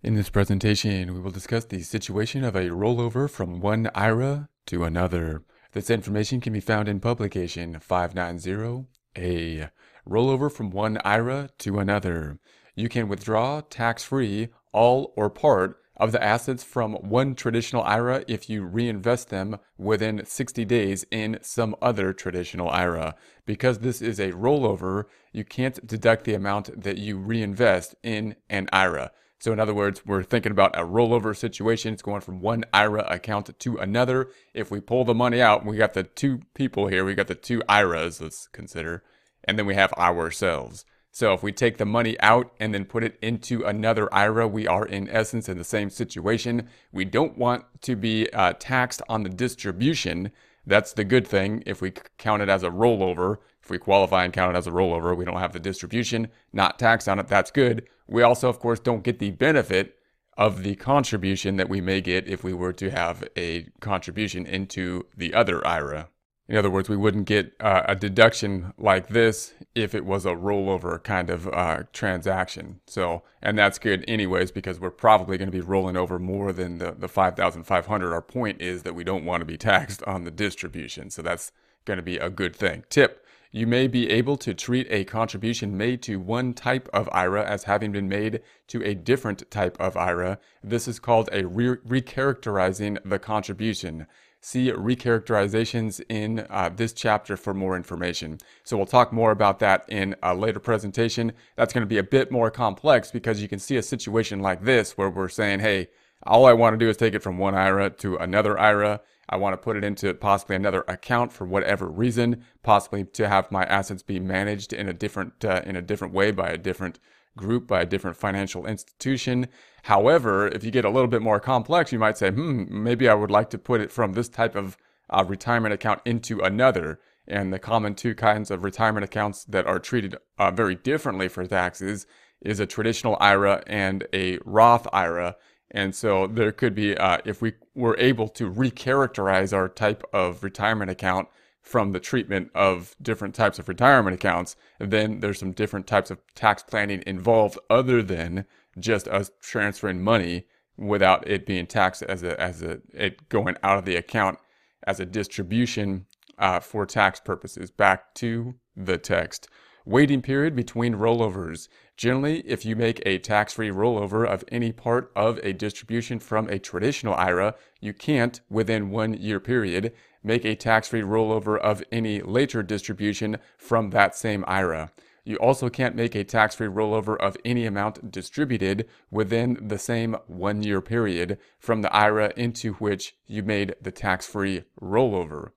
In this presentation, we will discuss the situation of a rollover from one IRA to another. This information can be found in publication 590A. Rollover from one IRA to another. You can withdraw tax-free all or part of the assets from one traditional IRA if you reinvest them within 60 days in some other traditional IRA. Because this is a rollover, you can't deduct the amount that you reinvest in an IRA. So in other words, we're thinking about a rollover situation. It's going from one IRA account to another. If we pull the money out, we got the two people here. We got the two IRAs, let's consider, and then we have ourselves. So if we take the money out and then put it into another IRA, we are in essence in the same situation. We don't want to be uh, taxed on the distribution. That's the good thing. If we count it as a rollover, if we qualify and count it as a rollover, we don't have the distribution, not taxed on it. That's good. We also, of course, don't get the benefit of the contribution that we may get if we were to have a contribution into the other IRA. In other words, we wouldn't get uh, a deduction like this if it was a rollover kind of uh, transaction. So, and that's good anyways because we're probably going to be rolling over more than the, the 5,500. Our point is that we don't want to be taxed on the distribution. So that's going to be a good thing. Tip, you may be able to treat a contribution made to one type of IRA as having been made to a different type of IRA. This is called a re- recharacterizing the contribution. See recharacterizations in uh, this chapter for more information. So we'll talk more about that in a later presentation. That's going to be a bit more complex because you can see a situation like this where we're saying, hey, all I want to do is take it from one IRA to another IRA I want to put it into possibly another account for whatever reason, possibly to have my assets be managed in a different uh, in a different way by a different group, by a different financial institution. However, if you get a little bit more complex, you might say, hmm, maybe I would like to put it from this type of uh, retirement account into another. And the common two kinds of retirement accounts that are treated uh, very differently for taxes is a traditional IRA and a Roth IRA. And so there could be, uh, if we were able to recharacterize our type of retirement account from the treatment of different types of retirement accounts, then there's some different types of tax planning involved other than just us transferring money without it being taxed as a, as a, it going out of the account as a distribution uh, for tax purposes. Back to the text. Waiting period between rollovers. Generally, if you make a tax free rollover of any part of a distribution from a traditional IRA, you can't, within one year period, make a tax free rollover of any later distribution from that same IRA. You also can't make a tax free rollover of any amount distributed within the same one year period from the IRA into which you made the tax free rollover.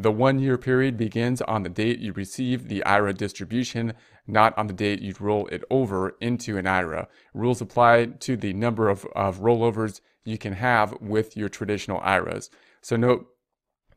The one year period begins on the date you receive the IRA distribution, not on the date you roll it over into an IRA. Rules apply to the number of, of rollovers you can have with your traditional IRAs. So note,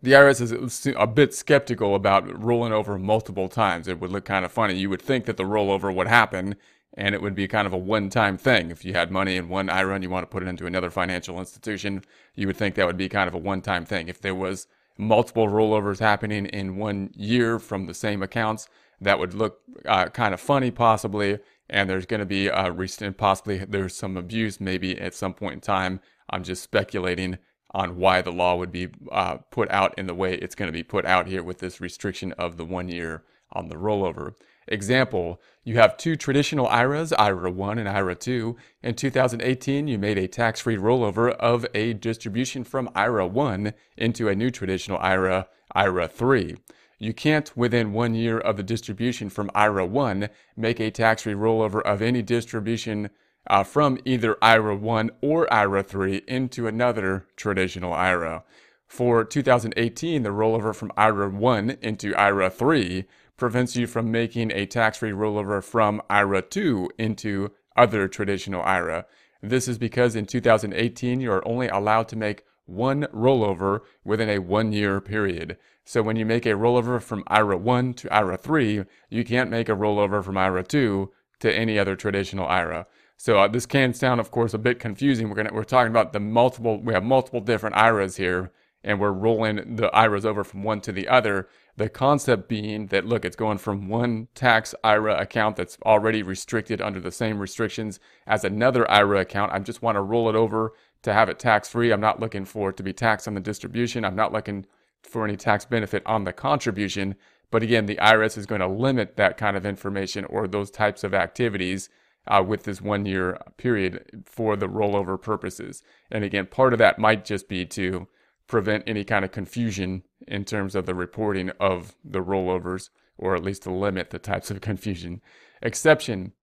the IRS is a bit skeptical about rolling over multiple times. It would look kind of funny. You would think that the rollover would happen and it would be kind of a one time thing. If you had money in one IRA and you want to put it into another financial institution, you would think that would be kind of a one time thing. If there was multiple rollovers happening in one year from the same accounts. That would look uh, kind of funny, possibly. And there's going to be uh, recent, possibly there's some abuse, maybe at some point in time. I'm just speculating on why the law would be uh, put out in the way it's going to be put out here with this restriction of the one year on the rollover. Example, you have two traditional IRAs, IRA 1 and IRA 2. In 2018, you made a tax free rollover of a distribution from IRA 1 into a new traditional IRA, IRA 3. You can't, within one year of the distribution from IRA 1, make a tax free rollover of any distribution uh, from either IRA 1 or IRA 3 into another traditional IRA. For 2018, the rollover from IRA 1 into IRA 3 prevents you from making a tax-free rollover from IRA 2 into other traditional IRA. This is because in 2018 you are only allowed to make one rollover within a one year period. So when you make a rollover from IRA 1 to IRA 3, you can't make a rollover from IRA 2 to any other traditional IRA. So uh, this can sound, of course, a bit confusing. We're gonna we're talking about the multiple. We have multiple different IRAs here, and we're rolling the IRAs over from one to the other. The concept being that, look, it's going from one tax IRA account that's already restricted under the same restrictions as another IRA account. I just want to roll it over to have it tax free. I'm not looking for it to be taxed on the distribution. I'm not looking for any tax benefit on the contribution. But again, the IRS is going to limit that kind of information or those types of activities uh, with this one year period for the rollover purposes. And again, part of that might just be to prevent any kind of confusion in terms of the reporting of the rollovers, or at least to limit the types of confusion. Exception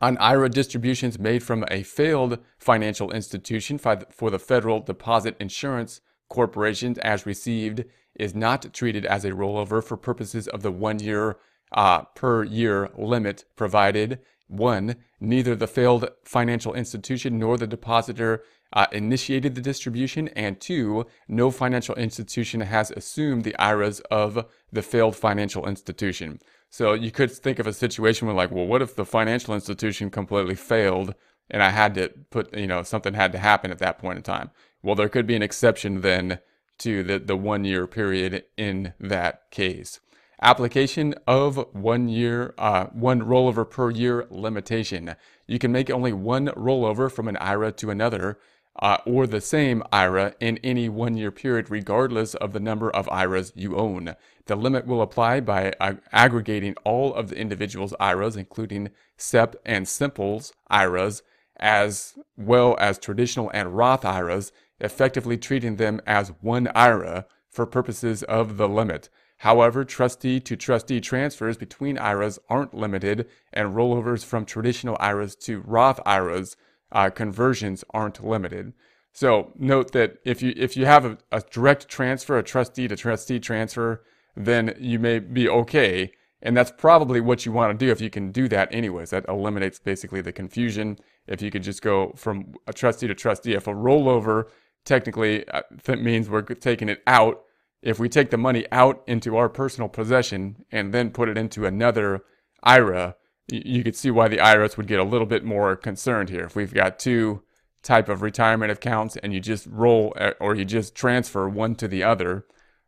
on IRA distributions made from a failed financial institution for the Federal Deposit Insurance Corporation as received is not treated as a rollover for purposes of the one year uh, per year limit provided one, neither the failed financial institution nor the depositor uh, initiated the distribution, and two, no financial institution has assumed the IRAs of the failed financial institution. So you could think of a situation where, like, well, what if the financial institution completely failed and I had to put, you know, something had to happen at that point in time? Well, there could be an exception then to the, the one year period in that case application of one year, uh, one rollover per year limitation. You can make only one rollover from an IRA to another uh, or the same IRA in any one year period, regardless of the number of IRAs you own. The limit will apply by uh, aggregating all of the individual's IRAs, including SEP and Simple's IRAs, as well as traditional and Roth IRAs, effectively treating them as one IRA for purposes of the limit. However, trustee to trustee transfers between IRAs aren't limited, and rollovers from traditional IRAs to Roth IRAs uh, conversions aren't limited. So note that if you if you have a, a direct transfer, a trustee to trustee transfer, then you may be okay. And that's probably what you want to do if you can do that anyways. That eliminates basically the confusion. If you could just go from a trustee to trustee, if a rollover technically uh, means we're taking it out if we take the money out into our personal possession and then put it into another IRA, you could see why the IRS would get a little bit more concerned here. If we've got two type of retirement accounts and you just roll uh, or you just transfer one to the other,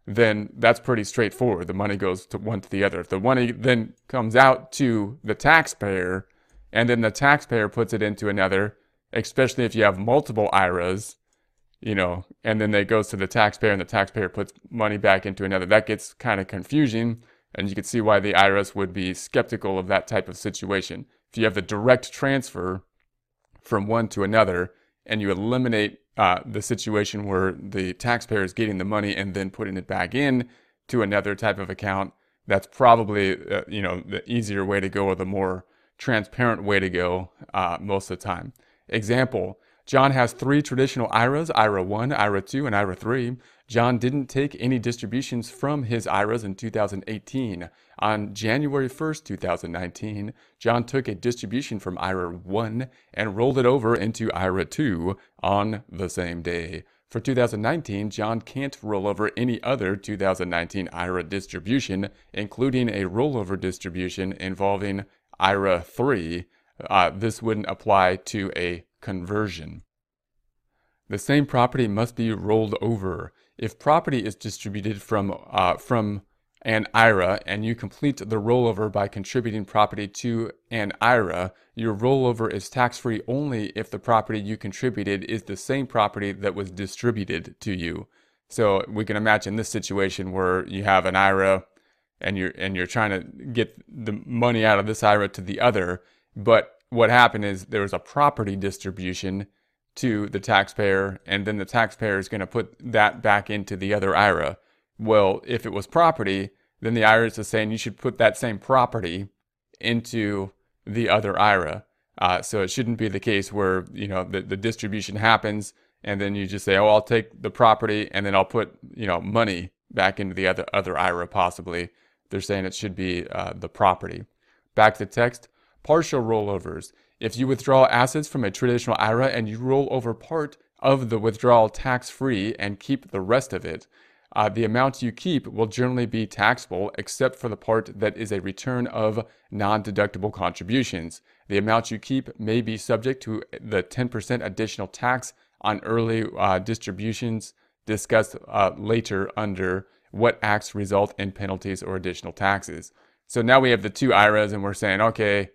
then that's pretty straightforward. The money goes to one to the other. If the money then comes out to the taxpayer and then the taxpayer puts it into another, especially if you have multiple IRAs, you know, and then it goes to the taxpayer and the taxpayer puts money back into another. That gets kind of confusing. And you can see why the IRS would be skeptical of that type of situation. If you have the direct transfer from one to another and you eliminate uh, the situation where the taxpayer is getting the money and then putting it back in to another type of account, that's probably, uh, you know, the easier way to go or the more transparent way to go uh, most of the time. Example, John has three traditional IRAs IRA 1, IRA 2, and IRA 3. John didn't take any distributions from his IRAs in 2018. On January 1st, 2019, John took a distribution from IRA 1 and rolled it over into IRA 2 on the same day. For 2019, John can't roll over any other 2019 IRA distribution, including a rollover distribution involving IRA 3. Uh, this wouldn't apply to a conversion. The same property must be rolled over. If property is distributed from, uh, from an IRA and you complete the rollover by contributing property to an IRA, your rollover is tax free only if the property you contributed is the same property that was distributed to you. So we can imagine this situation where you have an IRA and you're and you're trying to get the money out of this IRA to the other, but what happened is there was a property distribution to the taxpayer, and then the taxpayer is going to put that back into the other IRA. Well, if it was property, then the IRS is saying you should put that same property into the other IRA. Uh, so it shouldn't be the case where you know the, the distribution happens and then you just say, oh, I'll take the property and then I'll put you know money back into the other other IRA possibly. They're saying it should be uh, the property. Back to text. Partial rollovers. If you withdraw assets from a traditional IRA and you roll over part of the withdrawal tax free and keep the rest of it, uh, the amount you keep will generally be taxable except for the part that is a return of non deductible contributions. The amount you keep may be subject to the 10% additional tax on early uh, distributions discussed uh, later under what acts result in penalties or additional taxes. So now we have the two IRAs and we're saying, okay,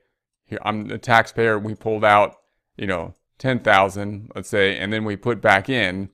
here, I'm a taxpayer. We pulled out, you know, 10,000, let's say, and then we put back in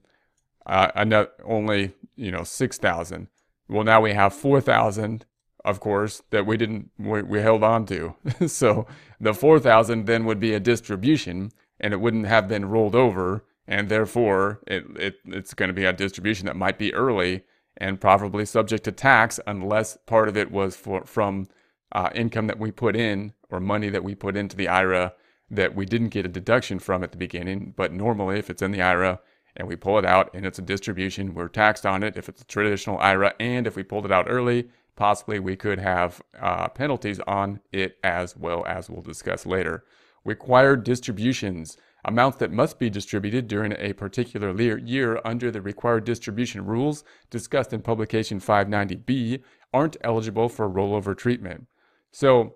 uh, another, only, you know, 6,000. Well, now we have 4,000, of course, that we didn't, we, we held on to. so the 4,000 then would be a distribution and it wouldn't have been rolled over. And therefore, it, it it's going to be a distribution that might be early and probably subject to tax unless part of it was for, from uh, income that we put in or money that we put into the IRA that we didn't get a deduction from at the beginning. But normally, if it's in the IRA and we pull it out and it's a distribution, we're taxed on it if it's a traditional IRA. And if we pulled it out early, possibly we could have uh, penalties on it as well as we'll discuss later. Required distributions amounts that must be distributed during a particular year under the required distribution rules discussed in publication 590B aren't eligible for rollover treatment. So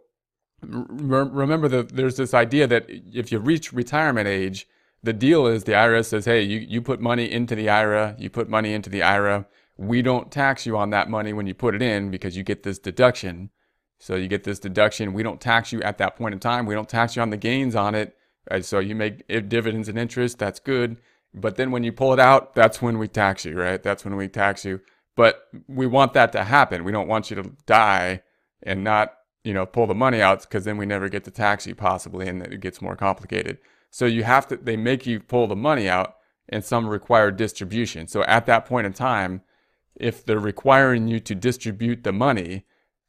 remember that there's this idea that if you reach retirement age, the deal is the IRS says, hey, you, you put money into the IRA, you put money into the IRA. We don't tax you on that money when you put it in because you get this deduction. So you get this deduction. We don't tax you at that point in time. We don't tax you on the gains on it. So you make dividends and interest. That's good. But then when you pull it out, that's when we tax you, right? That's when we tax you. But we want that to happen. We don't want you to die and not you know, pull the money out because then we never get to tax you possibly and it gets more complicated. So you have to, they make you pull the money out and some require distribution. So at that point in time, if they're requiring you to distribute the money,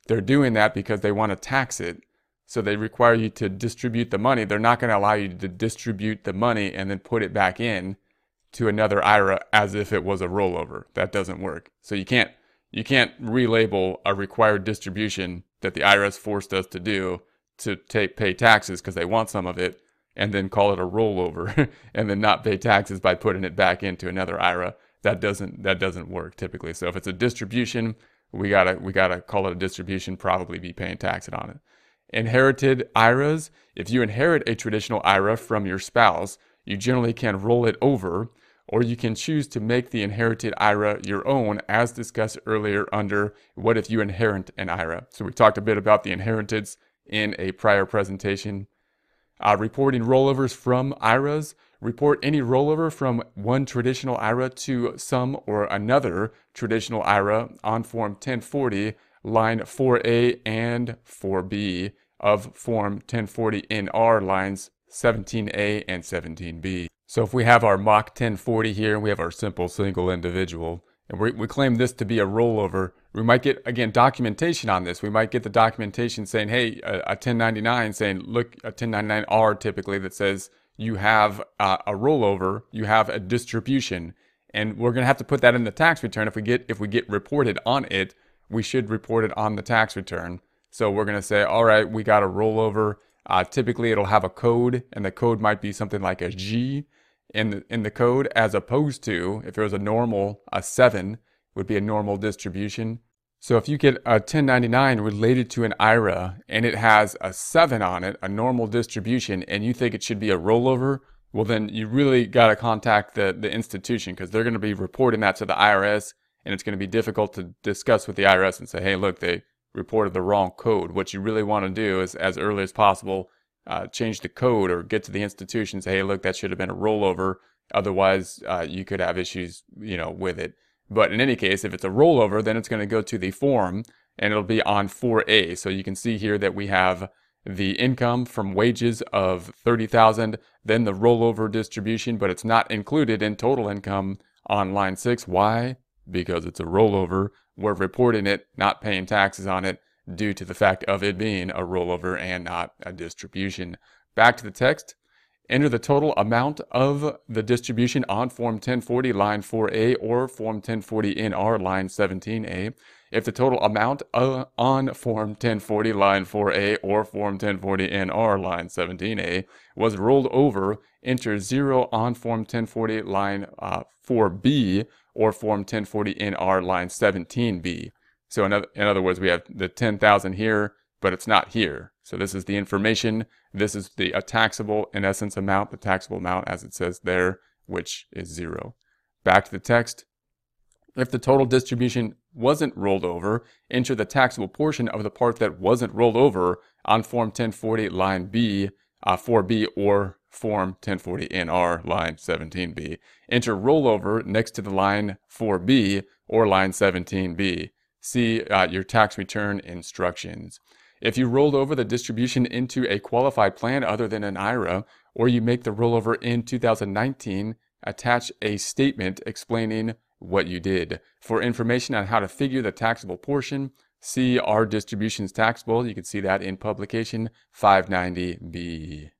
they're doing that because they want to tax it. So they require you to distribute the money. They're not going to allow you to distribute the money and then put it back in to another IRA as if it was a rollover. That doesn't work. So you can't you can't relabel a required distribution that the IRS forced us to do to take pay taxes because they want some of it and then call it a rollover and then not pay taxes by putting it back into another IRA. That doesn't that doesn't work typically. So if it's a distribution, we gotta we gotta call it a distribution, probably be paying taxes on it. Inherited IRAs, if you inherit a traditional IRA from your spouse, you generally can roll it over or you can choose to make the inherited IRA your own, as discussed earlier under What If You Inherit an IRA. So we talked a bit about the inheritance in a prior presentation. Uh, reporting rollovers from IRAs. Report any rollover from one traditional IRA to some or another traditional IRA on Form 1040, line 4A and 4B of Form 1040NR, lines 17A and 17B. So if we have our Mach 1040 here and we have our simple single individual, and we, we claim this to be a rollover, we might get, again, documentation on this. We might get the documentation saying, hey, a, a 1099 saying, look, a 1099R typically that says you have uh, a rollover, you have a distribution, and we're going to have to put that in the tax return. If we get if we get reported on it, we should report it on the tax return. So we're going to say, all right, we got a rollover. Uh, typically, it'll have a code, and the code might be something like a G in the, in the code as opposed to if it was a normal, a 7 would be a normal distribution. So if you get a 1099 related to an IRA and it has a 7 on it, a normal distribution, and you think it should be a rollover, well then you really got to contact the, the institution because they're going to be reporting that to the IRS and it's going to be difficult to discuss with the IRS and say, hey, look, they reported the wrong code. What you really want to do is as early as possible uh, change the code or get to the institution say, hey, look, that should have been a rollover. Otherwise, uh, you could have issues, you know, with it. But in any case, if it's a rollover, then it's going to go to the form and it'll be on 4A. So you can see here that we have the income from wages of 30,000, then the rollover distribution, but it's not included in total income on line 6. Why? Because it's a rollover. We're reporting it, not paying taxes on it due to the fact of it being a rollover and not a distribution. Back to the text. Enter the total amount of the distribution on Form 1040 line 4A or Form 1040 NR line 17A. If the total amount uh, on Form 1040 line 4A or Form 1040 NR line 17A was rolled over, enter 0 on Form 1040 line uh, 4B or Form 1040 NR line 17B. So in other, in other words, we have the 10,000 here, but it's not here. So this is the information. This is the taxable, in essence, amount, the taxable amount as it says there, which is zero. Back to the text. If the total distribution wasn't rolled over, enter the taxable portion of the part that wasn't rolled over on Form 1040 line B, uh, 4B, or Form 1040 NR line 17B. Enter rollover next to the line 4B or line 17B. See uh, your tax return instructions. If you rolled over the distribution into a qualified plan other than an IRA, or you make the rollover in 2019, attach a statement explaining what you did. For information on how to figure the taxable portion, see our distributions taxable. You can see that in publication 590B.